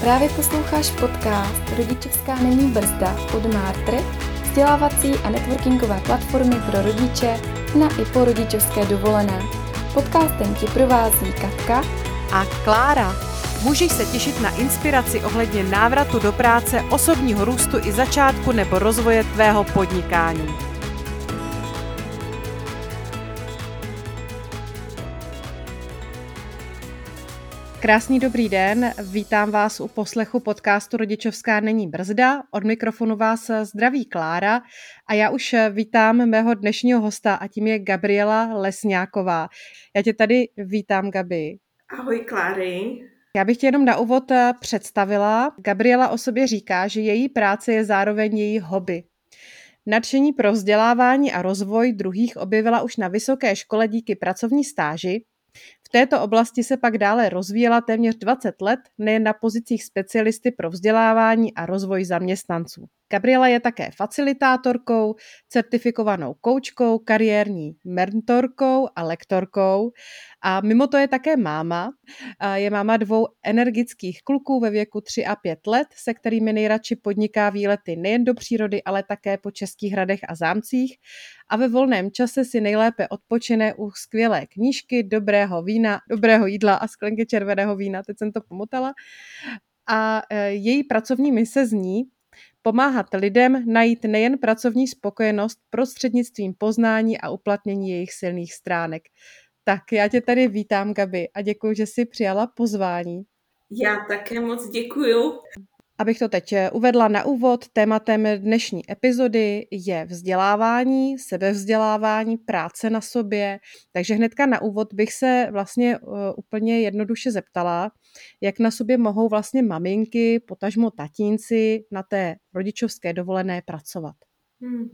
Právě posloucháš podcast Rodičovská není brzda od Martry, vzdělávací a networkingové platformy pro rodiče na i po rodičovské dovolené. Podcastem ti provází Katka a Klára. Můžeš se těšit na inspiraci ohledně návratu do práce, osobního růstu i začátku nebo rozvoje tvého podnikání. Krásný dobrý den, vítám vás u poslechu podcastu Rodičovská není brzda. Od mikrofonu vás zdraví Klára a já už vítám mého dnešního hosta a tím je Gabriela Lesňáková. Já tě tady vítám, Gabi. Ahoj, Kláry. Já bych tě jenom na úvod představila. Gabriela o sobě říká, že její práce je zároveň její hobby. Nadšení pro vzdělávání a rozvoj druhých objevila už na vysoké škole díky pracovní stáži, této oblasti se pak dále rozvíjela téměř 20 let nejen na pozicích specialisty pro vzdělávání a rozvoj zaměstnanců. Gabriela je také facilitátorkou, certifikovanou koučkou, kariérní mentorkou a lektorkou a mimo to je také máma. Je máma dvou energických kluků ve věku 3 a 5 let, se kterými nejradši podniká výlety nejen do přírody, ale také po českých hradech a zámcích a ve volném čase si nejlépe odpočine u skvělé knížky, dobrého vína, dobrého jídla a sklenky červeného vína, teď jsem to pomotala. A e, její pracovní mise zní pomáhat lidem najít nejen pracovní spokojenost prostřednictvím poznání a uplatnění jejich silných stránek. Tak já tě tady vítám, Gabi, a děkuji, že jsi přijala pozvání. Já také moc děkuju. Abych to teď eh, uvedla na úvod, tématem dnešní epizody je vzdělávání, sebevzdělávání, práce na sobě. Takže hnedka na úvod bych se vlastně uh, úplně jednoduše zeptala, jak na sobě mohou vlastně maminky, potažmo tatínci na té rodičovské dovolené pracovat. Hmm.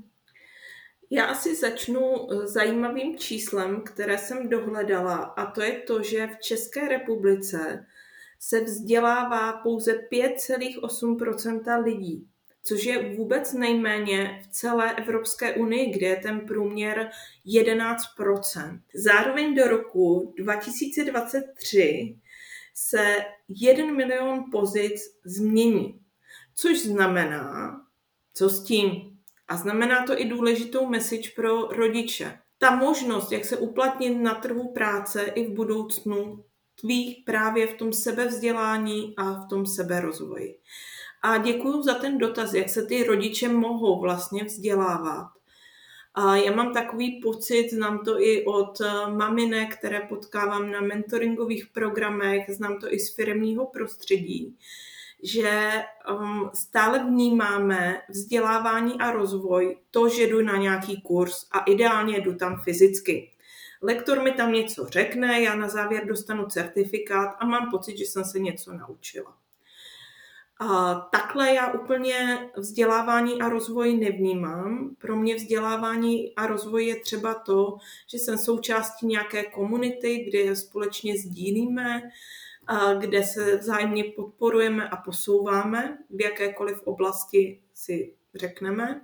Já asi začnu eh, zajímavým číslem, které jsem dohledala, a to je to, že v České republice se vzdělává pouze 5,8% lidí, což je vůbec nejméně v celé Evropské unii, kde je ten průměr 11% Zároveň do roku 2023 se 1 milion pozic změní, což znamená, co s tím? A znamená to i důležitou message pro rodiče. Ta možnost, jak se uplatnit na trhu práce i v budoucnu, tví právě v tom sebevzdělání a v tom seberozvoji. A děkuji za ten dotaz, jak se ty rodiče mohou vlastně vzdělávat. A já mám takový pocit, znám to i od eh, maminek, které potkávám na mentoringových programech, znám to i z firmního prostředí, že um, stále vnímáme vzdělávání a rozvoj to, že jdu na nějaký kurz a ideálně jdu tam fyzicky. Lektor mi tam něco řekne, já na závěr dostanu certifikát a mám pocit, že jsem se něco naučila. A takhle já úplně vzdělávání a rozvoj nevnímám. Pro mě vzdělávání a rozvoj je třeba to, že jsem součástí nějaké komunity, kde společně sdílíme, kde se vzájemně podporujeme a posouváme v jakékoliv oblasti si řekneme.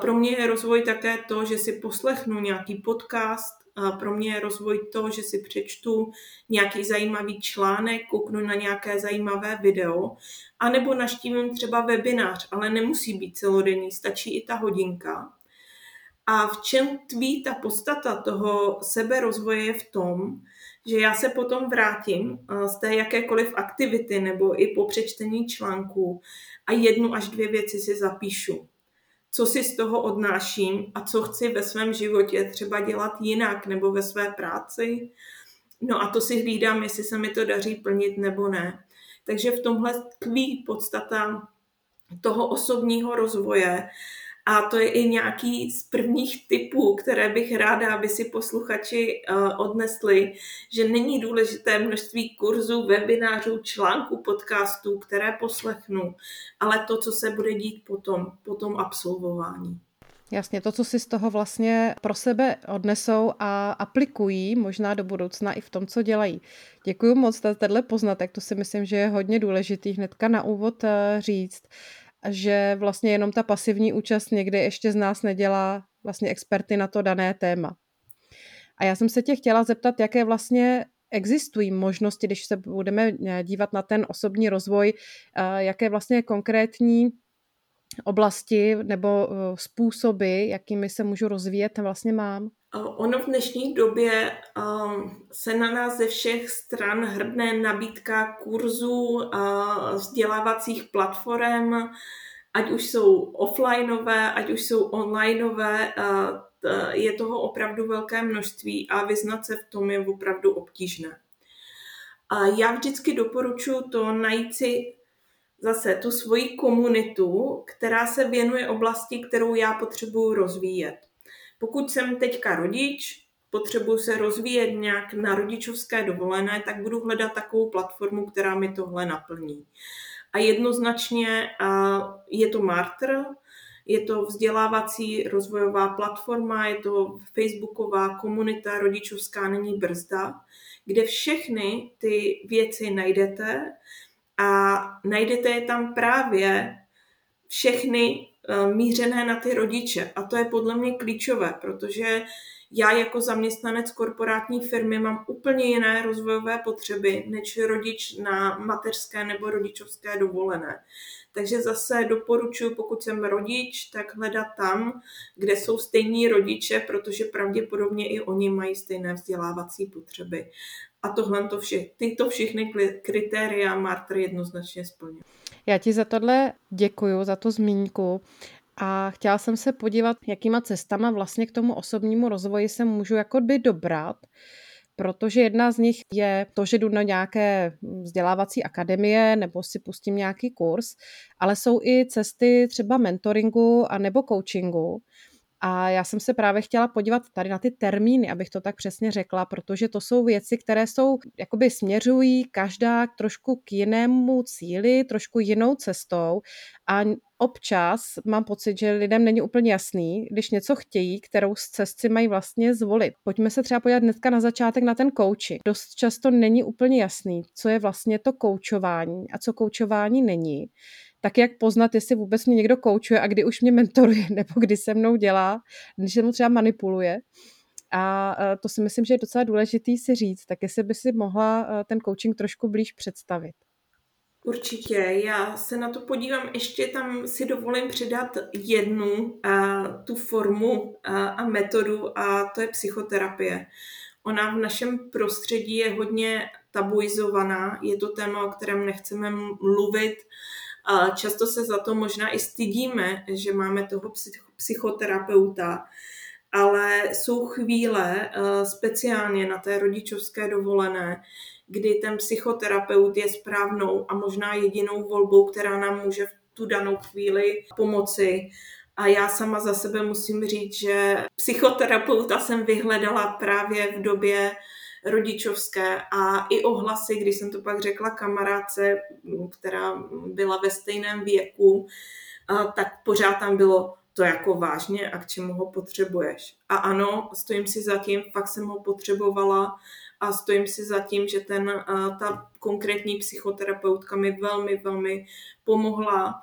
Pro mě je rozvoj také to, že si poslechnu nějaký podcast, pro mě je rozvoj to, že si přečtu nějaký zajímavý článek, kouknu na nějaké zajímavé video, anebo naštívím třeba webinář, ale nemusí být celodenní, stačí i ta hodinka. A v čem tví ta podstata toho seberozvoje je v tom, že já se potom vrátím z té jakékoliv aktivity nebo i po přečtení článku a jednu až dvě věci si zapíšu co si z toho odnáším a co chci ve svém životě třeba dělat jinak nebo ve své práci. No a to si hlídám, jestli se mi to daří plnit nebo ne. Takže v tomhle tkví podstata toho osobního rozvoje a to je i nějaký z prvních typů, které bych ráda, aby si posluchači eh, odnesli, že není důležité množství kurzů, webinářů, článků, podcastů, které poslechnu, ale to, co se bude dít potom, po tom absolvování. Jasně, to, co si z toho vlastně pro sebe odnesou a aplikují možná do budoucna i v tom, co dělají. Děkuji moc za tenhle poznatek, to si myslím, že je hodně důležitý hnedka na úvod eh, říct že vlastně jenom ta pasivní účast někdy ještě z nás nedělá vlastně experty na to dané téma. A já jsem se tě chtěla zeptat, jaké vlastně existují možnosti, když se budeme dívat na ten osobní rozvoj, jaké vlastně konkrétní oblasti nebo způsoby, jakými se můžu rozvíjet, vlastně mám? Ono v dnešní době se na nás ze všech stran hrdne nabídka kurzů, vzdělávacích platform, ať už jsou offlineové, ať už jsou onlineové, je toho opravdu velké množství a vyznat se v tom je opravdu obtížné. A já vždycky doporučuji to najít si zase tu svoji komunitu, která se věnuje oblasti, kterou já potřebuji rozvíjet. Pokud jsem teďka rodič, potřebuji se rozvíjet nějak na rodičovské dovolené, tak budu hledat takovou platformu, která mi tohle naplní. A jednoznačně je to Martr, je to vzdělávací rozvojová platforma, je to facebooková komunita Rodičovská není brzda, kde všechny ty věci najdete a najdete je tam právě všechny eh, mířené na ty rodiče. A to je podle mě klíčové, protože já jako zaměstnanec korporátní firmy mám úplně jiné rozvojové potřeby než rodič na mateřské nebo rodičovské dovolené. Takže zase doporučuji, pokud jsem rodič, tak hledat tam, kde jsou stejní rodiče, protože pravděpodobně i oni mají stejné vzdělávací potřeby. A tohle to vše, tyto všechny kritéria Martr jednoznačně splňuje. Já ti za tohle děkuju, za tu zmínku. A chtěla jsem se podívat, jakýma cestama vlastně k tomu osobnímu rozvoji se můžu jako by dobrat protože jedna z nich je to, že jdu na nějaké vzdělávací akademie nebo si pustím nějaký kurz, ale jsou i cesty třeba mentoringu a nebo coachingu, a já jsem se právě chtěla podívat tady na ty termíny, abych to tak přesně řekla, protože to jsou věci, které jsou, jakoby směřují každá trošku k jinému cíli, trošku jinou cestou a občas mám pocit, že lidem není úplně jasný, když něco chtějí, kterou z cesty mají vlastně zvolit. Pojďme se třeba podívat dneska na začátek na ten coaching. Dost často není úplně jasný, co je vlastně to koučování a co koučování není tak jak poznat, jestli vůbec mě někdo koučuje a kdy už mě mentoruje, nebo kdy se mnou dělá, když se mnou třeba manipuluje. A e, to si myslím, že je docela důležitý si říct, tak jestli by si mohla e, ten coaching trošku blíž představit. Určitě, já se na to podívám, ještě tam si dovolím přidat jednu a, tu formu a, a metodu a to je psychoterapie. Ona v našem prostředí je hodně tabuizovaná, je to téma, o kterém nechceme mluvit, a často se za to možná i stydíme, že máme toho psychoterapeuta, ale jsou chvíle, eh, speciálně na té rodičovské dovolené, kdy ten psychoterapeut je správnou a možná jedinou volbou, která nám může v tu danou chvíli pomoci. A já sama za sebe musím říct, že psychoterapeuta jsem vyhledala právě v době rodičovské a i ohlasy, když jsem to pak řekla kamarádce, která byla ve stejném věku, tak pořád tam bylo to jako vážně a k čemu ho potřebuješ. A ano, stojím si za tím, fakt jsem ho potřebovala a stojím si za tím, že ten, ta konkrétní psychoterapeutka mi velmi, velmi pomohla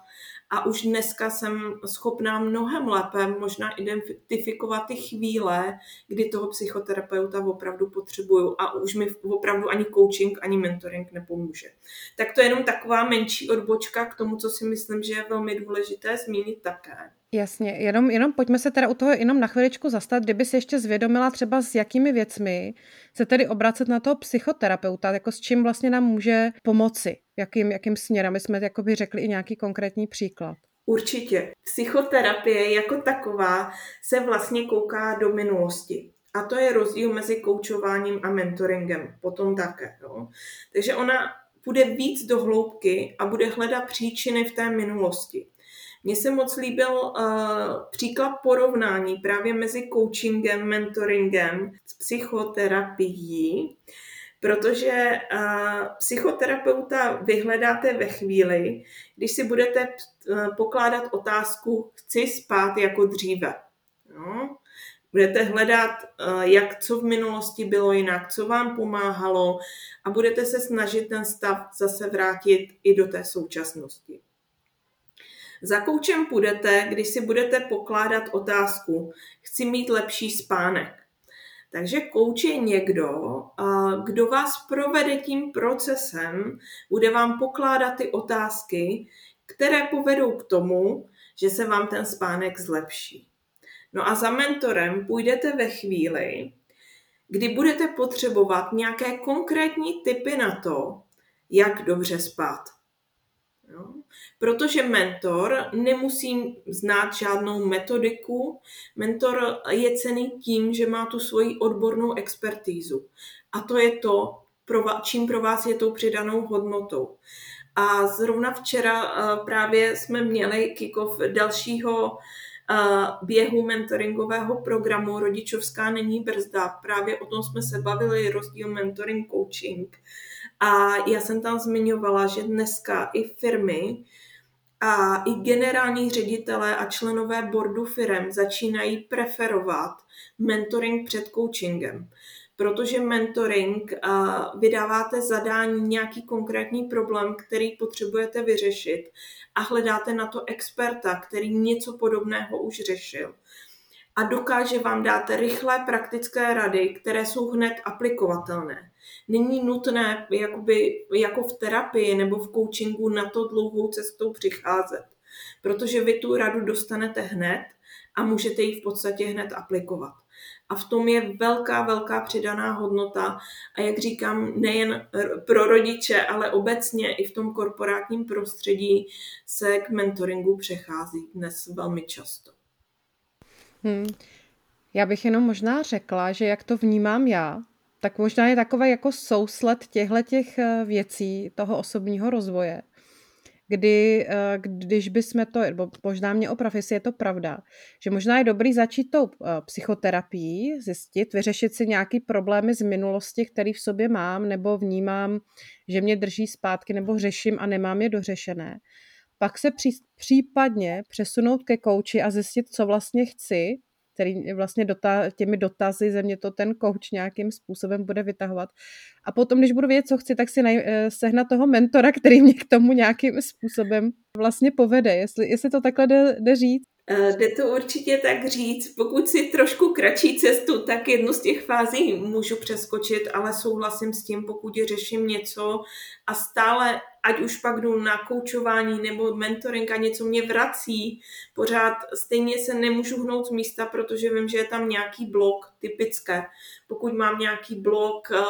a už dneska jsem schopná mnohem lépe možná identifikovat ty chvíle, kdy toho psychoterapeuta opravdu potřebuju a už mi opravdu ani coaching, ani mentoring nepomůže. Tak to je jenom taková menší odbočka k tomu, co si myslím, že je velmi důležité zmínit také. Jasně, jenom, jenom pojďme se teda u toho jenom na chviličku zastat, kdyby si ještě zvědomila třeba s jakými věcmi se tedy obracet na toho psychoterapeuta, jako s čím vlastně nám může pomoci, jakým, jakým směrem, my jsme jakoby řekli i nějaký konkrétní příklad. Určitě. Psychoterapie jako taková se vlastně kouká do minulosti. A to je rozdíl mezi koučováním a mentoringem. Potom také. Jo. Takže ona bude víc do hloubky a bude hledat příčiny v té minulosti. Mně se moc líbil uh, příklad porovnání právě mezi coachingem, mentoringem, s psychoterapií, protože uh, psychoterapeuta vyhledáte ve chvíli, když si budete uh, pokládat otázku chci spát jako dříve. No? Budete hledat, uh, jak co v minulosti bylo jinak, co vám pomáhalo a budete se snažit ten stav zase vrátit i do té současnosti. Za koučem půjdete, když si budete pokládat otázku, chci mít lepší spánek. Takže kouč je někdo, kdo vás provede tím procesem, bude vám pokládat ty otázky, které povedou k tomu, že se vám ten spánek zlepší. No a za mentorem půjdete ve chvíli, kdy budete potřebovat nějaké konkrétní typy na to, jak dobře spát. Jo? Protože mentor nemusí znát žádnou metodiku. Mentor je cený tím, že má tu svoji odbornou expertízu. A to je to, čím pro vás je tou přidanou hodnotou. A zrovna včera eh, právě jsme měli kick-off dalšího eh, běhu mentoringového programu Rodičovská není brzda. Právě o tom jsme se bavili, rozdíl mentoring, coaching. A já jsem tam zmiňovala, že dneska i firmy a i generální ředitelé a členové boardu firm začínají preferovat mentoring před coachingem. Protože mentoring vydáváte zadání nějaký konkrétní problém, který potřebujete vyřešit a hledáte na to experta, který něco podobného už řešil a dokáže vám dát rychlé praktické rady, které jsou hned aplikovatelné. Není nutné jakoby, jako v terapii nebo v coachingu na to dlouhou cestou přicházet, protože vy tu radu dostanete hned a můžete ji v podstatě hned aplikovat. A v tom je velká, velká přidaná hodnota. A jak říkám, nejen pro rodiče, ale obecně i v tom korporátním prostředí se k mentoringu přechází dnes velmi často. Hmm. Já bych jenom možná řekla, že jak to vnímám já, tak možná je takové jako sousled těchto těch eh, věcí, toho osobního rozvoje, kdy, eh, když bychom to, nebo možná mě oprav, jestli je to pravda, že možná je dobrý začít tou eh, psychoterapií, zjistit, vyřešit si nějaký problémy z minulosti, který v sobě mám, nebo vnímám, že mě drží zpátky, nebo řeším a nemám je dořešené. Pak se pří, případně přesunout ke kouči a zjistit, co vlastně chci, který vlastně dota, těmi dotazy ze mě to ten coach nějakým způsobem bude vytahovat. A potom, když budu vědět, co chci, tak si naj, eh, sehnat toho mentora, který mě k tomu nějakým způsobem vlastně povede, jestli, jestli to takhle jde, jde říct. Eh, jde to určitě tak říct. Pokud si trošku kratší cestu, tak jednu z těch fází můžu přeskočit, ale souhlasím s tím, pokud řeším něco a stále, ať už pak jdu na koučování nebo mentoring a něco mě vrací, pořád stejně se nemůžu hnout z místa, protože vím, že je tam nějaký blok typické. Pokud mám nějaký blok, eh,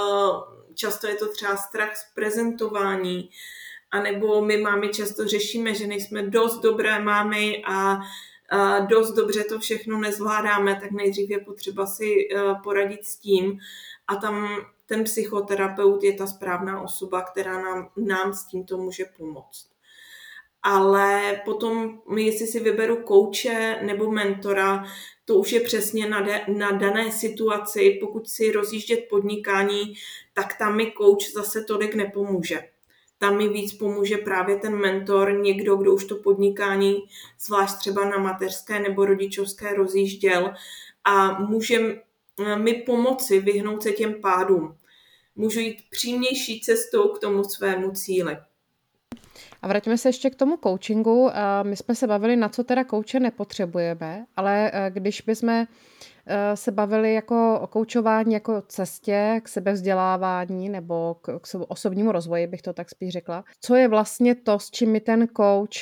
často je to třeba strach z prezentování, anebo my máme často řešíme, že nejsme dost dobré mámy a dost dobře to všechno nezvládáme, tak nejdřív je potřeba si eh, poradit s tím a tam ten psychoterapeut je ta správná osoba, která nám, nám s tímto může pomoct. Ale potom, jestli si vyberu kouče nebo mentora, to už je přesně na, de, na dané situaci. Pokud si rozjíždět podnikání, tak tam mi kouč zase tolik nepomůže tam mi víc pomůže právě ten mentor, někdo, kdo už to podnikání, zvlášť třeba na mateřské nebo rodičovské rozjížděl a může mi pomoci vyhnout se těm pádům. Můžu jít přímější cestou k tomu svému cíli. A vraťme se ještě k tomu coachingu. My jsme se bavili, na co teda kouče nepotřebujeme, ale eh, když bychom Eh, se bavili jako o koučování jako cestě k sebevzdělávání nebo k, k osobnímu rozvoji, bych to tak spíš řekla. Co je vlastně to, s čím mi ten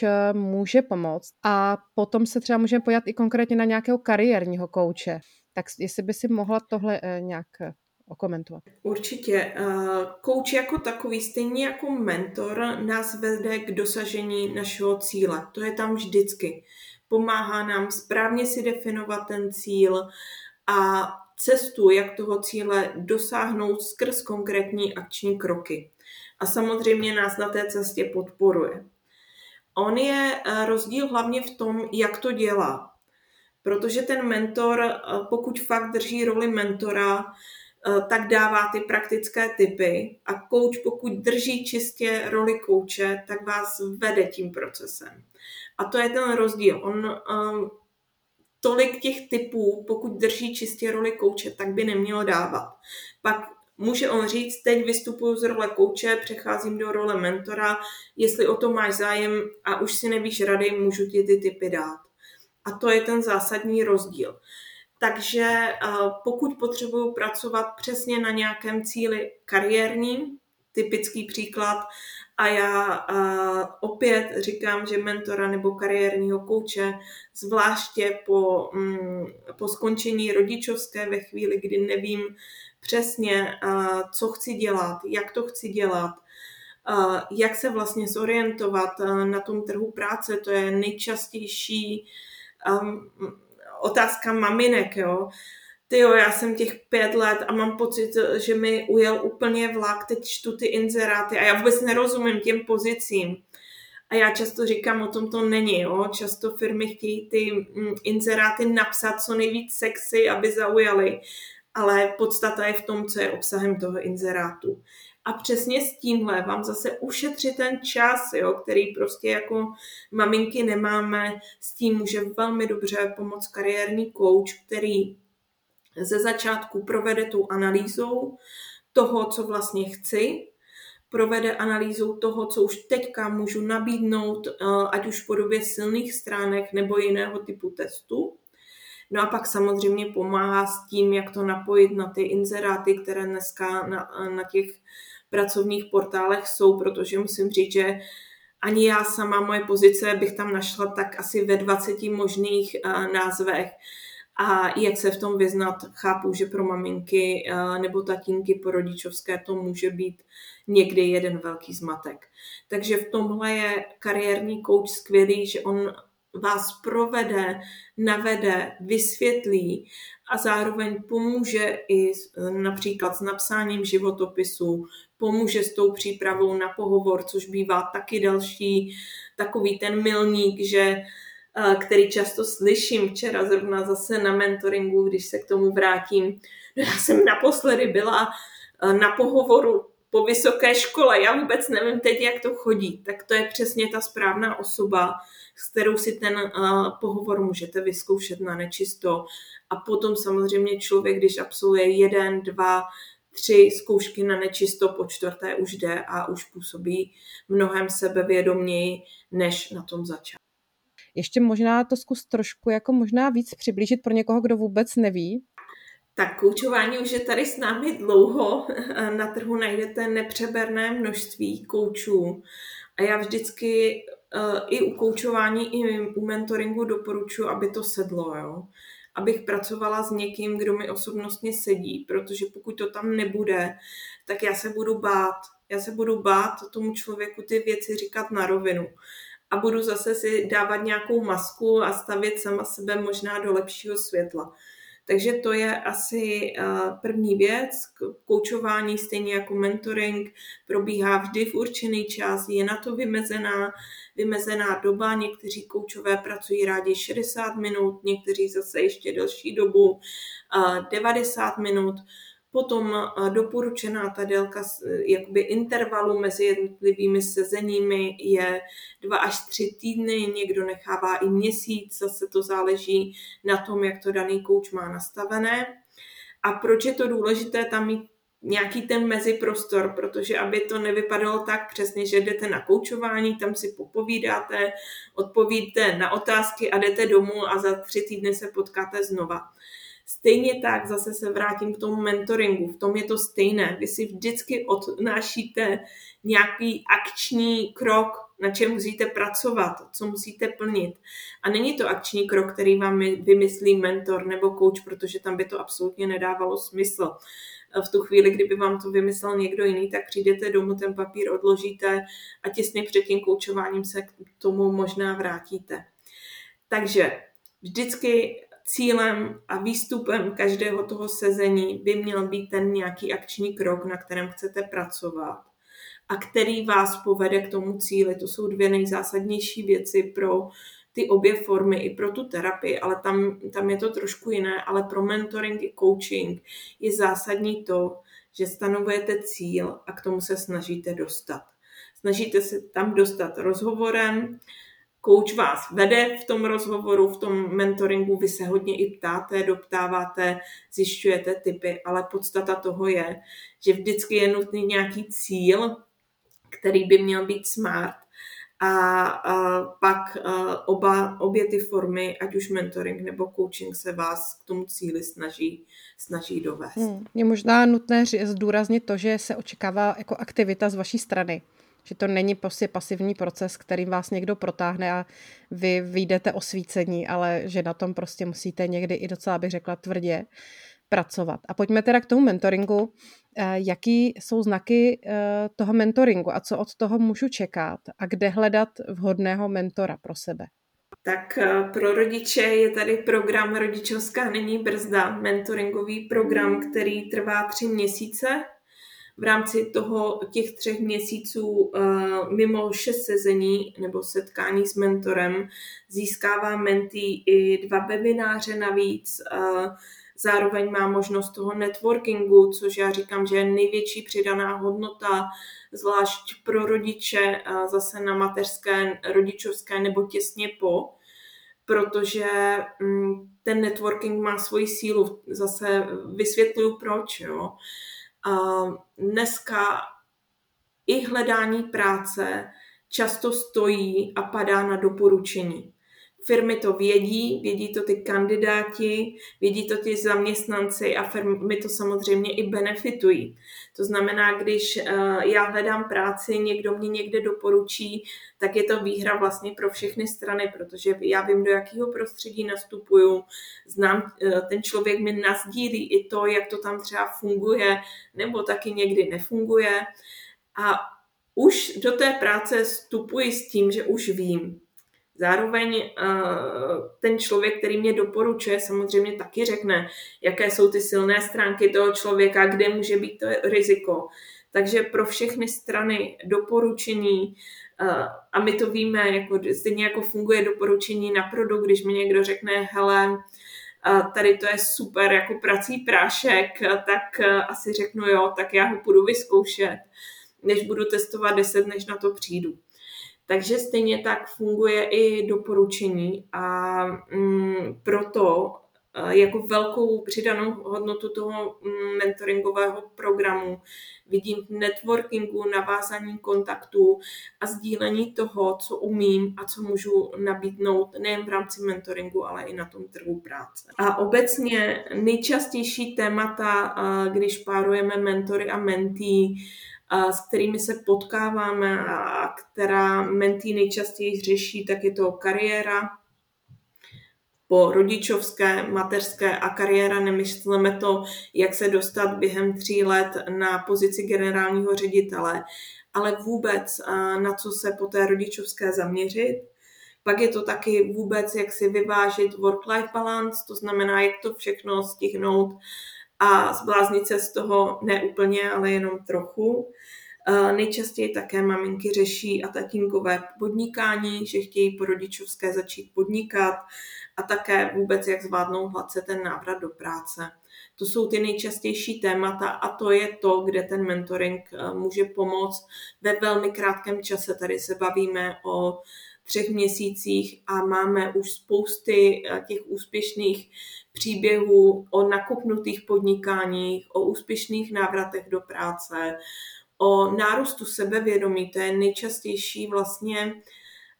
eh, může pomoct? A potom se třeba můžeme pojat i konkrétně na nějakého kariérního kouče. Tak jestli by si mohla tohle eh, nějak okomentovat. Určitě. Kouč jako takový, stejně jako mentor, nás vede k dosažení našeho cíle. To je tam vždycky pomáhá nám správně si definovat ten cíl a cestu, jak toho cíle dosáhnout skrz konkrétní akční kroky. A samozřejmě nás na té cestě podporuje. On je eh, rozdíl hlavně v tom, jak to dělá. Protože ten mentor, eh, pokud fakt drží roli mentora, eh, tak dává ty praktické typy a coach, pokud drží čistě roli kouče, tak vás vede tím procesem. A to je ten rozdíl. On um, tolik těch typů, pokud drží čistě roli kouče, tak by nemělo dávat. Pak může on říct, teď vystupuju z role kouče, přecházím do role mentora, jestli o to máš zájem a už si nevíš rady, můžu ti ty typy dát. A to je ten zásadní rozdíl. Takže pokud potřebuju pracovat přesně na nějakém cíli kariérním, typický příklad, a já opět říkám, že mentora nebo kariérního kouče, zvláště po, mm, po skončení rodičovské ve chvíli, kdy nevím přesně, co chci dělat, jak to chci dělat, jak se vlastně zorientovat na tom trhu práce, to je nejčastější otázka maminek, jo. Ty jo, já jsem těch pět let a mám pocit, že mi ujel úplně vlak, teď čtu ty inzeráty a já vůbec nerozumím těm pozicím. A já často říkám, o tom to není, jo. Často firmy chtějí ty mm, inzeráty napsat co nejvíc sexy, aby zaujaly, ale podstata je v tom, co je obsahem toho inzerátu. A přesně s tímhle vám zase ušetřit ten čas, jo, který prostě jako maminky nemáme, s tím může velmi dobře pomoct kariérní coach, který ze začátku provede tu analýzou toho, co vlastně chci, provede analýzou toho, co už teďka můžu nabídnout, eh, ať už v podobě silných stránek nebo jiného typu testu. No a pak samozřejmě pomáhá s tím, jak to napojit na ty inzeráty, které dneska na, na těch pracovních portálech jsou, protože musím říct, že ani já sama, moje pozice bych tam našla tak asi ve 20 možných uh, názvech. A jak se v tom vyznat, chápu, že pro maminky uh, nebo tatínky po rodičovské to může být někdy jeden velký zmatek. Takže v tomhle je kariérní kouč skvělý, že on vás provede, navede, vysvětlí a zároveň pomůže i například s napsáním životopisu, pomůže s tou přípravou na pohovor, což bývá taky další takový ten milník, že který často slyším včera zrovna zase na mentoringu, když se k tomu vrátím. No já jsem naposledy byla na pohovoru po vysoké škole, já vůbec nevím teď, jak to chodí. Tak to je přesně ta správná osoba, s kterou si ten uh, pohovor můžete vyzkoušet na nečisto. A potom samozřejmě člověk, když absolvuje jeden, dva, tři zkoušky na nečisto, po čtvrté už jde a už působí mnohem sebevědoměji, než na tom začátku. Ještě možná to zkus trošku jako možná víc přiblížit pro někoho, kdo vůbec neví. Tak koučování už je tady s námi dlouho. Na trhu najdete nepřeberné množství koučů. A já vždycky uh, i u koučování, i u mentoringu doporučuji, aby to sedlo. Jo? Abych pracovala s někým, kdo mi osobnostně sedí, protože pokud to tam nebude, tak já se budu bát. Já se budu bát tomu člověku ty věci říkat na rovinu. A budu zase si dávat nějakou masku a stavět sama sebe možná do lepšího světla. Takže to je asi eh, první věc. Koučování, stejně jako mentoring, probíhá vždy v určený čas, je na to vymezená, vymezená doba. Někteří koučové pracují rádi 60 minut, někteří zase ještě delší dobu, 90 eh, minut. Potom doporučená ta délka jakoby intervalu mezi jednotlivými sezeními je dva až tři týdny, někdo nechává i měsíc, zase to záleží na tom, jak to daný kouč má nastavené. A proč je to důležité tam mít nějaký ten meziprostor, protože aby to nevypadalo tak přesně, že jdete na koučování, tam si popovídáte, odpovíte na otázky a jdete domů a za tři týdny se potkáte znova. Stejně tak zase se vrátím k tomu mentoringu. V tom je to stejné. Vy si vždycky odnášíte nějaký akční krok, na čem musíte pracovat, co musíte plnit. A není to akční krok, který vám vymyslí mentor nebo coach, protože tam by to absolutně nedávalo smysl. V tu chvíli, kdyby vám to vymyslel někdo jiný, tak přijdete domů, ten papír odložíte a těsně před tím koučováním se k tomu možná vrátíte. Takže vždycky cílem a výstupem každého toho sezení by měl být ten nějaký akční krok, na kterém chcete pracovat a který vás povede k tomu cíli. To jsou dvě nejzásadnější věci pro ty obě formy i pro tu terapii, ale tam, tam je to trošku jiné, ale pro mentoring i coaching je zásadní to, že stanovujete cíl a k tomu se snažíte dostat. Snažíte se tam dostat rozhovorem, Kouč vás vede v tom rozhovoru, v tom mentoringu, vy se hodně i ptáte, doptáváte, zjišťujete typy, ale podstata toho je, že vždycky je nutný nějaký cíl, který by měl být smart a, a pak a oba, obě ty formy, ať už mentoring nebo coaching, se vás k tomu cíli snaží, snaží dovést. Hmm. Je možná nutné zdůraznit to, že se očekává jako aktivita z vaší strany. Že to není prostě pasivní proces, kterým vás někdo protáhne a vy vyjdete osvícení, ale že na tom prostě musíte někdy i docela, bych řekla, tvrdě pracovat. A pojďme teda k tomu mentoringu. Eh, jaký jsou znaky eh, toho mentoringu a co od toho můžu čekat a kde hledat vhodného mentora pro sebe? Tak eh, pro rodiče je tady program Rodičovská není brzda, mentoringový program, který trvá tři měsíce. V rámci toho těch třech měsíců mimo šest sezení nebo setkání s mentorem získává mentý i dva webináře navíc, Zároveň má možnost toho networkingu, což já říkám, že je největší přidaná hodnota, zvlášť pro rodiče, zase na mateřské, rodičovské nebo těsně po, protože mm, ten networking má svoji sílu. Zase vysvětluju proč. Jo. Dneska i hledání práce často stojí a padá na doporučení. Firmy to vědí, vědí to ty kandidáti, vědí to ty zaměstnanci a firmy to samozřejmě i benefitují. To znamená, když eh, já hledám práci, někdo mě někde doporučí, tak je to výhra vlastně pro všechny strany, protože já vím, do jakého prostředí nastupuju, znám, eh, ten člověk mi nazdílí i to, jak to tam třeba funguje, nebo taky někdy nefunguje. A už do té práce vstupuji s tím, že už vím, Zároveň eh, ten člověk, který mě doporučuje, samozřejmě taky řekne, jaké jsou ty silné stránky toho člověka, kde může být to riziko. Takže pro všechny strany doporučení, eh, a my to víme, jako, stejně jako funguje doporučení na produkt, když mi někdo řekne, hele, eh, tady to je super jako prací prášek, tak asi řeknu jo, tak já ho půjdu vyzkoušet, než budu testovat 10, než na to přijdu. Takže stejně tak funguje i doporučení a mm, proto e, jako velkou přidanou hodnotu toho mm, mentoringového programu vidím v networkingu, navázání kontaktů a sdílení toho, co umím a co můžu nabídnout nejen v rámci mentoringu, ale i na tom trhu práce. A obecně nejčastější témata, e, když párujeme mentory a mentí, s kterými se potkáváme a která mentý nejčastěji řeší, tak je to kariéra, po rodičovské, mateřské a kariéra nemyslíme to, jak se dostat během tří let na pozici generálního ředitele, ale vůbec na co se po té rodičovské zaměřit. Pak je to taky vůbec, jak si vyvážit work-life balance, to znamená, jak to všechno stihnout a zbláznit se z toho ne úplně, ale jenom trochu. Nejčastěji také maminky řeší a tatínkové podnikání, že chtějí po rodičovské začít podnikat a také vůbec, jak zvládnou hladce ten návrat do práce. To jsou ty nejčastější témata a to je to, kde ten mentoring eh, může pomoct ve velmi krátkém čase. Tady se bavíme o třech měsících a máme už spousty eh, těch úspěšných příběhů o nakupnutých podnikáních, o úspěšných návratech do práce, o nárůstu sebevědomí. To je nejčastější vlastně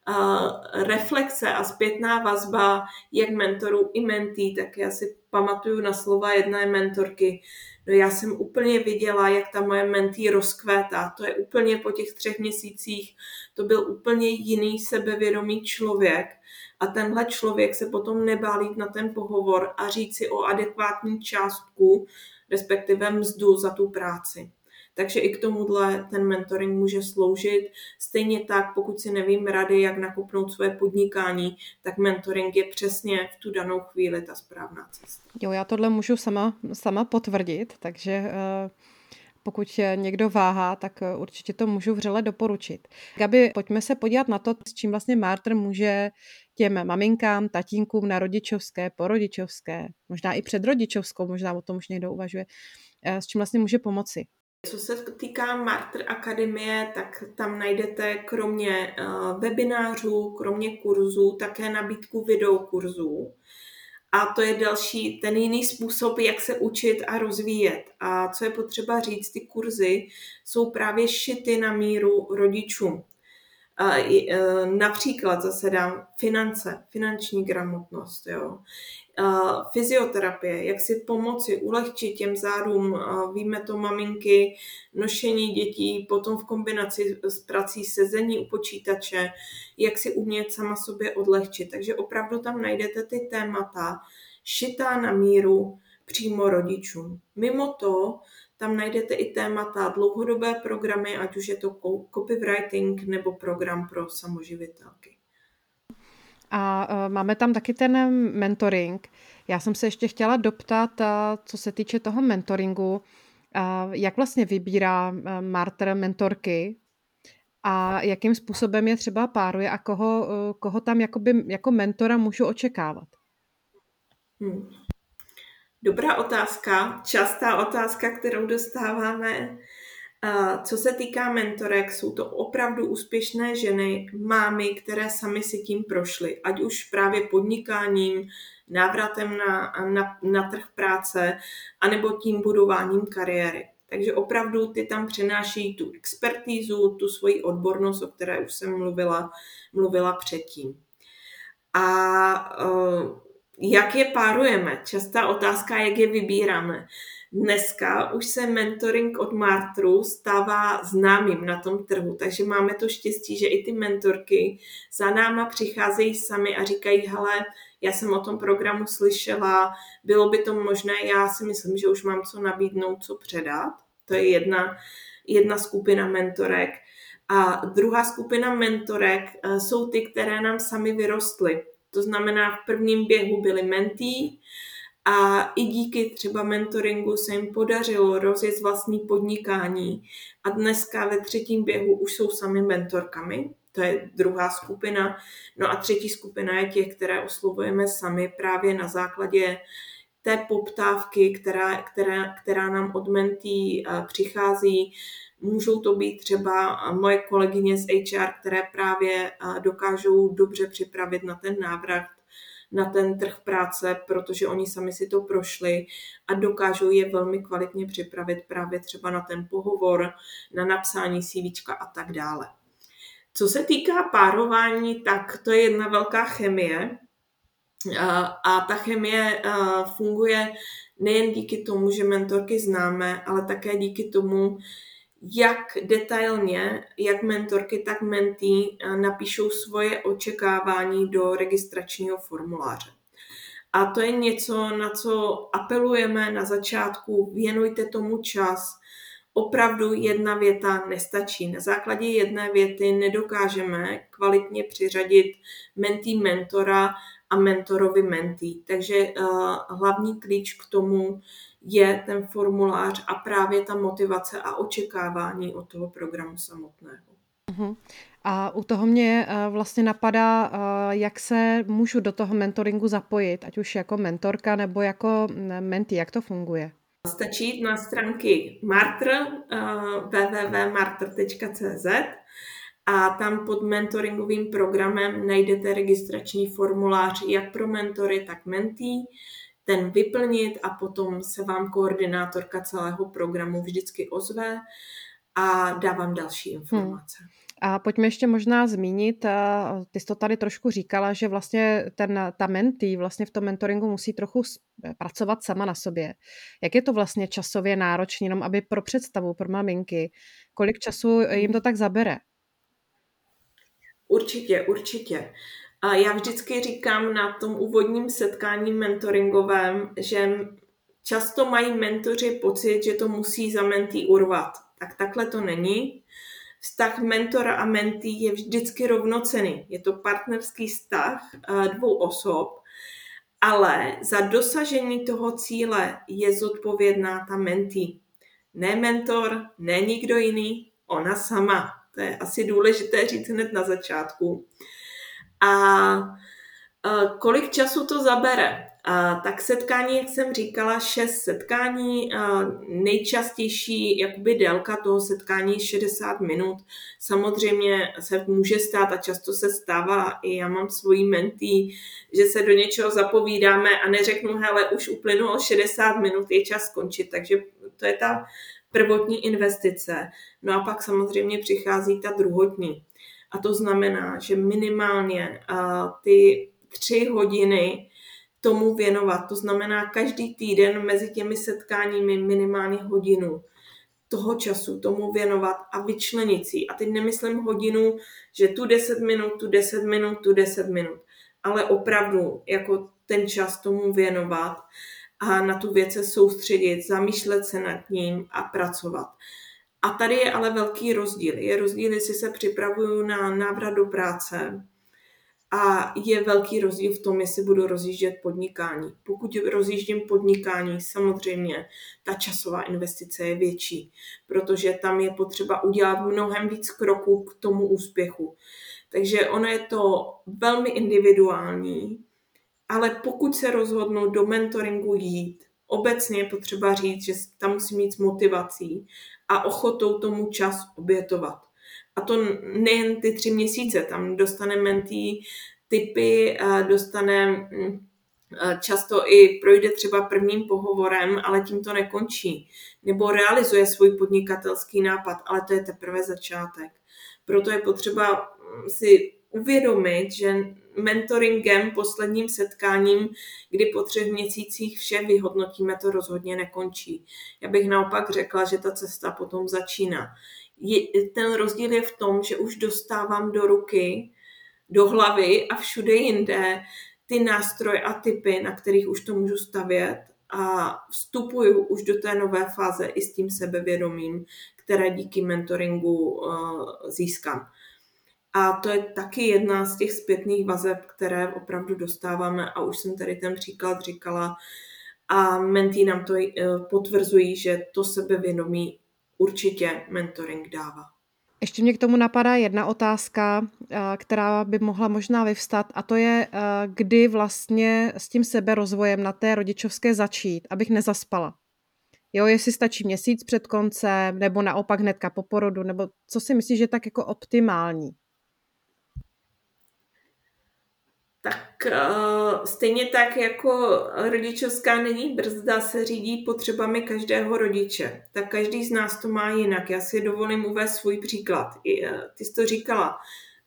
uh, reflexe a zpětná vazba jak mentorů i mentí, tak já si pamatuju na slova jedné mentorky. No já jsem úplně viděla, jak ta moje mentý rozkvétá. To je úplně po těch třech měsících, to byl úplně jiný sebevědomý člověk. A tenhle člověk se potom nebál jít na ten pohovor a říct si o adekvátní částku, respektive mzdu za tu práci. Takže i k tomuhle ten mentoring může sloužit. Stejně tak, pokud si nevím rady, jak nakopnout své podnikání, tak mentoring je přesně v tu danou chvíli ta správná cesta. Jo, já tohle můžu sama, sama potvrdit, takže uh pokud někdo váhá, tak eh, určitě to můžu vřele doporučit. Gabi, pojďme se podívat na to, s čím vlastně Martr může těm maminkám, tatínkům na rodičovské, porodičovské, možná i předrodičovskou, možná o tom už někdo uvažuje, eh, s čím vlastně může pomoci. Co se týká Martyr Akademie, tak tam najdete kromě uh, webinářů, kromě kurzů, také nabídku videokurzů. A to je další, ten jiný způsob, jak se učit a rozvíjet. A co je potřeba říct, ty kurzy jsou právě šity na míru rodičům. Například zase dám finance, finanční gramotnost, jo. Fyzioterapie, jak si pomoci, ulehčit těm zádům, víme to maminky, nošení dětí, potom v kombinaci s prací sezení u počítače, jak si umět sama sobě odlehčit. Takže opravdu tam najdete ty témata šitá na míru přímo rodičům. Mimo to, tam najdete i témata dlouhodobé programy, ať už je to copywriting nebo program pro samoživitelky. A uh, máme tam taky ten mentoring. Já jsem se ještě chtěla doptat, uh, co se týče toho mentoringu, uh, jak vlastně vybírá Marter mentorky a jakým způsobem je třeba páruje a koho, koho tam jakoby, jako mentora můžu očekávat. Hmm. Dobrá otázka, častá otázka, kterou dostáváme. Co se týká mentorek, jsou to opravdu úspěšné ženy, mámy, které sami si tím prošly, ať už právě podnikáním, návratem na, na, na trh práce, anebo tím budováním kariéry. Takže opravdu ty tam přináší tu expertízu, tu svoji odbornost, o které už jsem mluvila, mluvila předtím. A uh, jak je párujeme? Častá otázka, jak je vybíráme. Dneska už se mentoring od Martru stává známým na tom trhu, takže máme to štěstí, že i ty mentorky za náma přicházejí sami a říkají, hele, já jsem o tom programu slyšela, bylo by to možné, já si myslím, že už mám co nabídnout, co předat. To je jedna, jedna skupina mentorek. A druhá skupina mentorek eh, jsou ty, které nám sami vyrostly. To znamená, v prvním běhu byly mentí a i díky třeba mentoringu se jim podařilo rozjet vlastní podnikání a dneska ve třetím běhu už jsou sami mentorkami. To je druhá skupina. No a třetí skupina je těch, které oslovujeme sami právě na základě té poptávky, která, která, která nám od mentí eh, přichází. Můžou to být třeba moje kolegyně z HR, které právě dokážou dobře připravit na ten návrat na ten trh práce, protože oni sami si to prošli a dokážou je velmi kvalitně připravit právě třeba na ten pohovor, na napsání CV a tak dále. Co se týká párování, tak to je jedna velká chemie a ta chemie funguje nejen díky tomu, že mentorky známe, ale také díky tomu, jak detailně, jak mentorky, tak mentí eh, napíšou svoje očekávání do registračního formuláře. A to je něco, na co apelujeme na začátku, věnujte tomu čas. Opravdu jedna věta nestačí. Na základě jedné věty nedokážeme kvalitně přiřadit mentý mentora a mentorovi mentý. Takže uh, hlavní klíč k tomu je ten formulář a právě ta motivace a očekávání od toho programu samotného. Uh-huh. A u toho mě uh, vlastně napadá, uh, jak se můžu do toho mentoringu zapojit, ať už jako mentorka nebo jako mentý, jak to funguje? Stačí jít na stránky Martr, uh, www.martr.cz a tam pod mentoringovým programem najdete registrační formulář jak pro mentory, tak mentý ten vyplnit a potom se vám koordinátorka celého programu vždycky ozve a dá vám další hmm. informace. Hmm. A pojďme ještě možná zmínit, ty jsi to tady trošku říkala, že vlastně ten, ta mentý vlastně v tom mentoringu musí trochu pracovat sama na sobě. Jak je to vlastně časově náročné, jenom aby pro představu, pro maminky, kolik času jim to tak zabere? Určitě, určitě. A já vždycky říkám na tom úvodním setkání mentoringovém, že často mají mentoři pocit, že to musí za mentý urvat. Tak takhle to není. Vztah mentora a mentý je vždycky rovnocený. Je to partnerský vztah eh, dvou osob, ale za dosažení toho cíle je zodpovědná ta mentý. Ne mentor, ne nikdo jiný, ona sama. To je asi důležité říct hned na začátku. A kolik času to zabere? A tak setkání, jak jsem říkala, šest setkání, a nejčastější jakoby délka toho setkání je 60 minut. Samozřejmě se může stát a často se stává, i já mám svojí mentý, že se do něčeho zapovídáme a neřeknu, hele, už uplynulo 60 minut, je čas skončit, takže to je ta prvotní investice. No a pak samozřejmě přichází ta druhotní. A to znamená, že minimálně ty tři hodiny tomu věnovat. To znamená každý týden mezi těmi setkáními minimálně hodinu toho času tomu věnovat a vyčlenit si. A teď nemyslím hodinu, že tu 10 minut, tu 10 minut, tu 10 minut, ale opravdu jako ten čas tomu věnovat a na tu věc se soustředit, zamýšlet se nad ním a pracovat. A tady je ale velký rozdíl. Je rozdíl, jestli se připravuju na návrat do práce, a je velký rozdíl v tom, jestli budu rozjíždět podnikání. Pokud rozjíždím podnikání, samozřejmě ta časová investice je větší, protože tam je potřeba udělat mnohem víc kroků k tomu úspěchu. Takže ono je to velmi individuální, ale pokud se rozhodnu do mentoringu jít, obecně je potřeba říct, že tam musí mít motivací a ochotou tomu čas obětovat. A to nejen ty tři měsíce, tam dostane mentý typy, dostane často i projde třeba prvním pohovorem, ale tím to nekončí. Nebo realizuje svůj podnikatelský nápad, ale to je teprve začátek. Proto je potřeba mm, si uvědomit, že mentoringem, posledním setkáním, kdy po třech měsících vše vyhodnotíme, to rozhodně nekončí. Já bych naopak řekla, že ta cesta potom začíná je, ten rozdíl je v tom, že už dostávám do ruky, do hlavy a všude jinde ty nástroje a typy, na kterých už to můžu stavět a vstupuju už do té nové fáze i s tím sebevědomím, které díky mentoringu uh, získám. A to je taky jedna z těch zpětných vazeb, které opravdu dostáváme a už jsem tady ten příklad říkala a mentí nám to uh, potvrzují, že to sebevědomí určitě mentoring dává. Ještě mě k tomu napadá jedna otázka, eh, která by mohla možná vyvstat, a to je, eh, kdy vlastně s tím seberozvojem na té rodičovské začít, abych nezaspala. Jo, jestli stačí měsíc před koncem, nebo naopak hnedka po porodu, nebo co si myslíš, že je tak jako optimální? Tak uh, stejně tak jako rodičovská není brzda se řídí potřebami každého rodiče. Tak každý z nás to má jinak. Já si dovolím uvést svůj příklad. I, uh, ty jsi to říkala.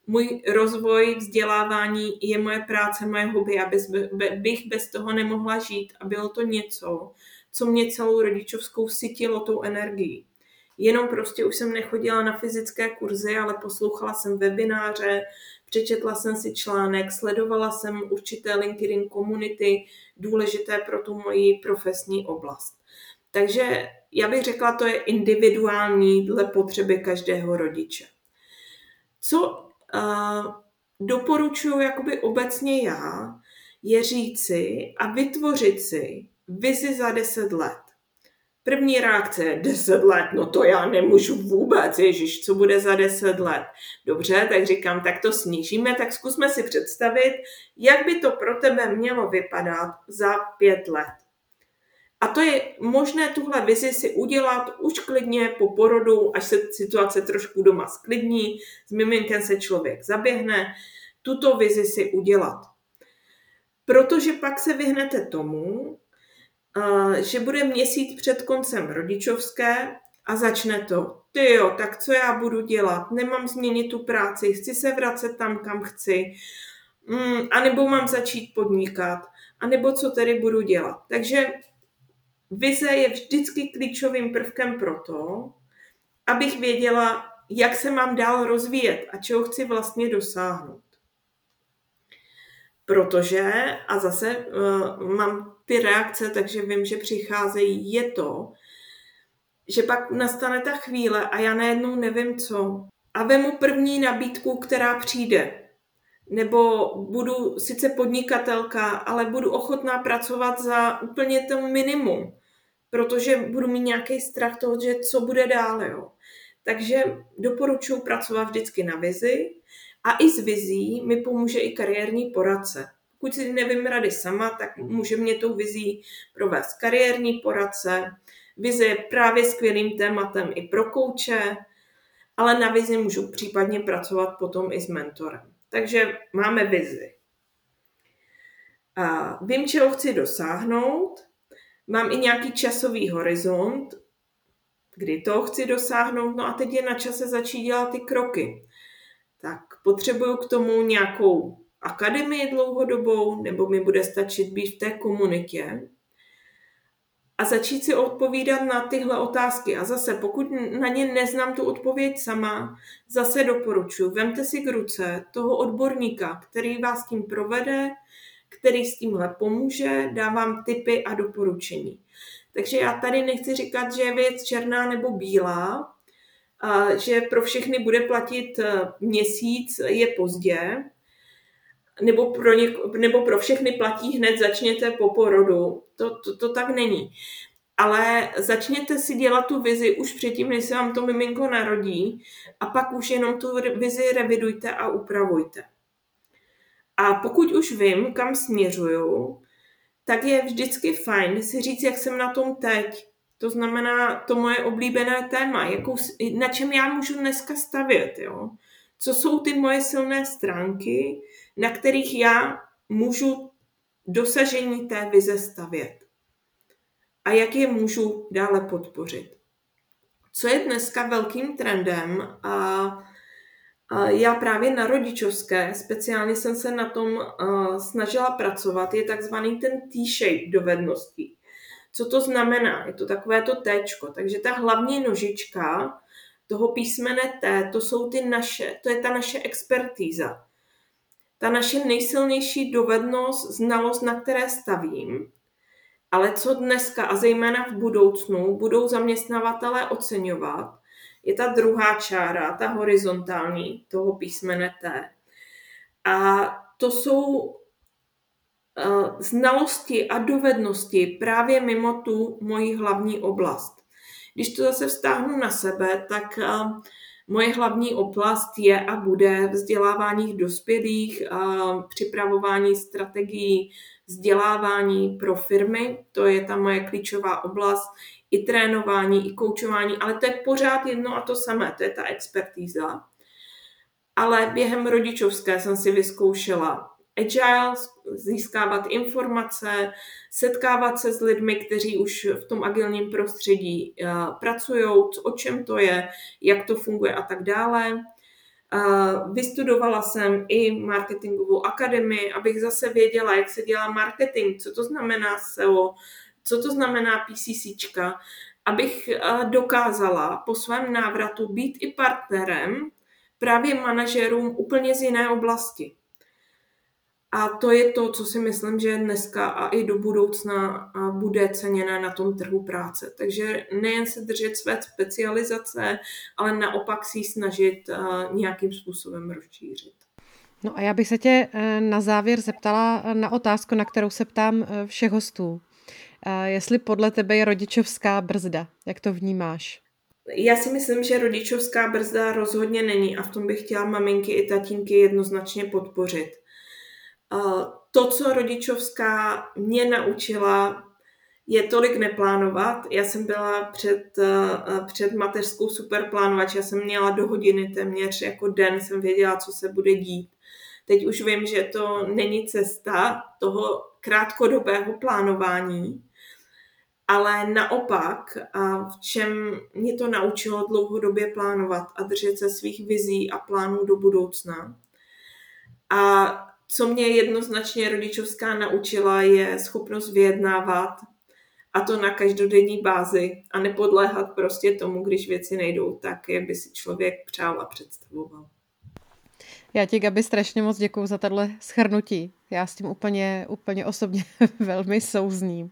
Můj rozvoj, vzdělávání je moje práce, moje hobby a bez, be, bych bez toho nemohla žít. A bylo to něco, co mě celou rodičovskou sytilo tou energií. Jenom prostě už jsem nechodila na fyzické kurzy, ale poslouchala jsem webináře, Přečetla jsem si článek, sledovala jsem určité LinkedIn komunity, důležité pro tu moji profesní oblast. Takže já bych řekla, to je individuální dle potřeby každého rodiče. Co uh, doporučuji jakoby obecně já, je říci a vytvořit si vizi za 10 let. První reakce 10 let, no to já nemůžu vůbec, ježiš, co bude za 10 let. Dobře, tak říkám, tak to snížíme, tak zkusme si představit, jak by to pro tebe mělo vypadat za 5 let. A to je možné tuhle vizi si udělat už klidně po porodu, až se situace trošku doma sklidní, s miminkem se člověk zaběhne, tuto vizi si udělat. Protože pak se vyhnete tomu, že bude měsíc před koncem rodičovské a začne to. Ty jo, tak co já budu dělat? Nemám změnit tu práci, chci se vracet tam, kam chci. Mm, a nebo mám začít podnikat. A nebo co tedy budu dělat. Takže vize je vždycky klíčovým prvkem pro to, abych věděla, jak se mám dál rozvíjet a čeho chci vlastně dosáhnout. Protože, a zase uh, mám ty reakce, takže vím, že přicházejí, je to, že pak nastane ta chvíle a já najednou nevím co. A vemu první nabídku, která přijde. Nebo budu sice podnikatelka, ale budu ochotná pracovat za úplně to minimum, protože budu mít nějaký strach toho, že co bude dál. Jo. Takže doporučuji pracovat vždycky na vizi a i s vizí mi pomůže i kariérní poradce. Pokud si nevím rady sama, tak může mě tou vizí provést kariérní poradce. Vize je právě skvělým tématem i pro kouče, ale na vizi můžu případně pracovat potom i s mentorem. Takže máme vizi. A vím, čeho chci dosáhnout, mám i nějaký časový horizont, kdy to chci dosáhnout, no a teď je na čase začít dělat ty kroky. Tak potřebuju k tomu nějakou akademii dlouhodobou, nebo mi bude stačit být v té komunitě a začít si odpovídat na tyhle otázky. A zase, pokud na ně neznám tu odpověď sama, zase doporučuji, vemte si k ruce toho odborníka, který vás tím provede, který s tímhle pomůže, dávám tipy a doporučení. Takže já tady nechci říkat, že je věc černá nebo bílá, že pro všechny bude platit eh, měsíc je pozdě, nebo pro, něk- nebo pro všechny platí hned začněte po porodu. To, to, to tak není. Ale začněte si dělat tu vizi už předtím, než se vám to miminko narodí a pak už jenom tu vizi revidujte a upravujte. A pokud už vím, kam směřuju, tak je vždycky fajn si říct, jak jsem na tom teď. To znamená to moje oblíbené téma, jakou, na čem já můžu dneska stavět. Jo? Co jsou ty moje silné stránky, na kterých já můžu dosažení té vize stavět. A jak je můžu dále podpořit. Co je dneska velkým trendem a já právě na rodičovské, speciálně jsem se na tom snažila pracovat, je takzvaný ten T-shape dovedností. Co to znamená? Je to takové to T, takže ta hlavní nožička toho písmene T, to jsou ty naše, to je ta naše expertíza. Ta naše nejsilnější dovednost, znalost, na které stavím, ale co dneska a zejména v budoucnu budou zaměstnavatelé oceňovat, je ta druhá čára, ta horizontální toho písmene T. A to jsou znalosti a dovednosti právě mimo tu moji hlavní oblast. Když to zase vztáhnu na sebe, tak eh, moje hlavní oblast je a bude vzdělávání dospělých, eh, připravování strategií, vzdělávání pro firmy, to je ta moje klíčová oblast, i trénování, i koučování, ale to je pořád jedno a to samé, to je ta expertíza. Ale během rodičovské jsem si vyzkoušela agile, získávat informace, setkávat se s lidmi, kteří už v tom agilním prostředí uh, pracují, o čem to je, jak to funguje a tak dále. Uh, vystudovala jsem i marketingovou akademii, abych zase věděla, jak se dělá marketing, co to znamená SEO, co to znamená PCCčka, abych uh, dokázala po svém návratu být i partnerem právě manažerům úplně z jiné oblasti. A to je to, co si myslím, že dneska a i do budoucna bude ceněné na tom trhu práce. Takže nejen se držet své specializace, ale naopak si ji snažit nějakým způsobem rozšířit. No a já bych se tě e, na závěr zeptala na otázku, na kterou se ptám e, všech hostů. E, jestli podle tebe je rodičovská brzda, jak to vnímáš? Já si myslím, že rodičovská brzda rozhodně není a v tom bych chtěla maminky i tatínky jednoznačně podpořit to, co rodičovská mě naučila, je tolik neplánovat. Já jsem byla před, eh, před mateřskou superplánovač, já jsem měla do hodiny téměř jako den, jsem věděla, co se bude dít. Teď už vím, že to není cesta toho krátkodobého plánování, ale naopak, a v čem mě to naučilo dlouhodobě plánovat a držet se svých vizí a plánů do budoucna. A co mě jednoznačně rodičovská naučila, je schopnost vyjednávat a to na každodenní bázi a nepodléhat prostě tomu, když věci nejdou tak, jak by si člověk přál a představoval. Já ti, Gabi, strašně moc děkuji za tato schrnutí. Já s tím úplně, úplně osobně velmi souzním.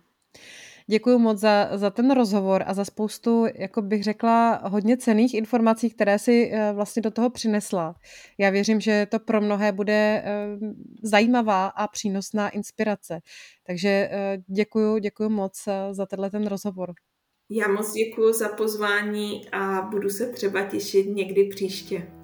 Děkuji moc za, za ten rozhovor a za spoustu, jako bych řekla, hodně cených informací, které si eh, vlastně do toho přinesla. Já věřím, že to pro mnohé bude eh, zajímavá a přínosná inspirace. Takže eh, děkuji, děkuji moc za tenhle ten rozhovor. Já moc děkuji za pozvání a budu se třeba těšit někdy příště.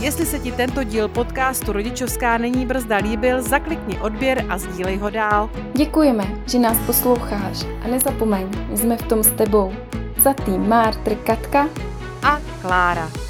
Jestli se ti tento díl podcastu Rodičovská není brzda líbil, zaklikni odběr a sdílej ho dál. Děkujeme, že nás posloucháš a nezapomeň, jsme v tom s tebou. Za tým Mártr Katka a Klára.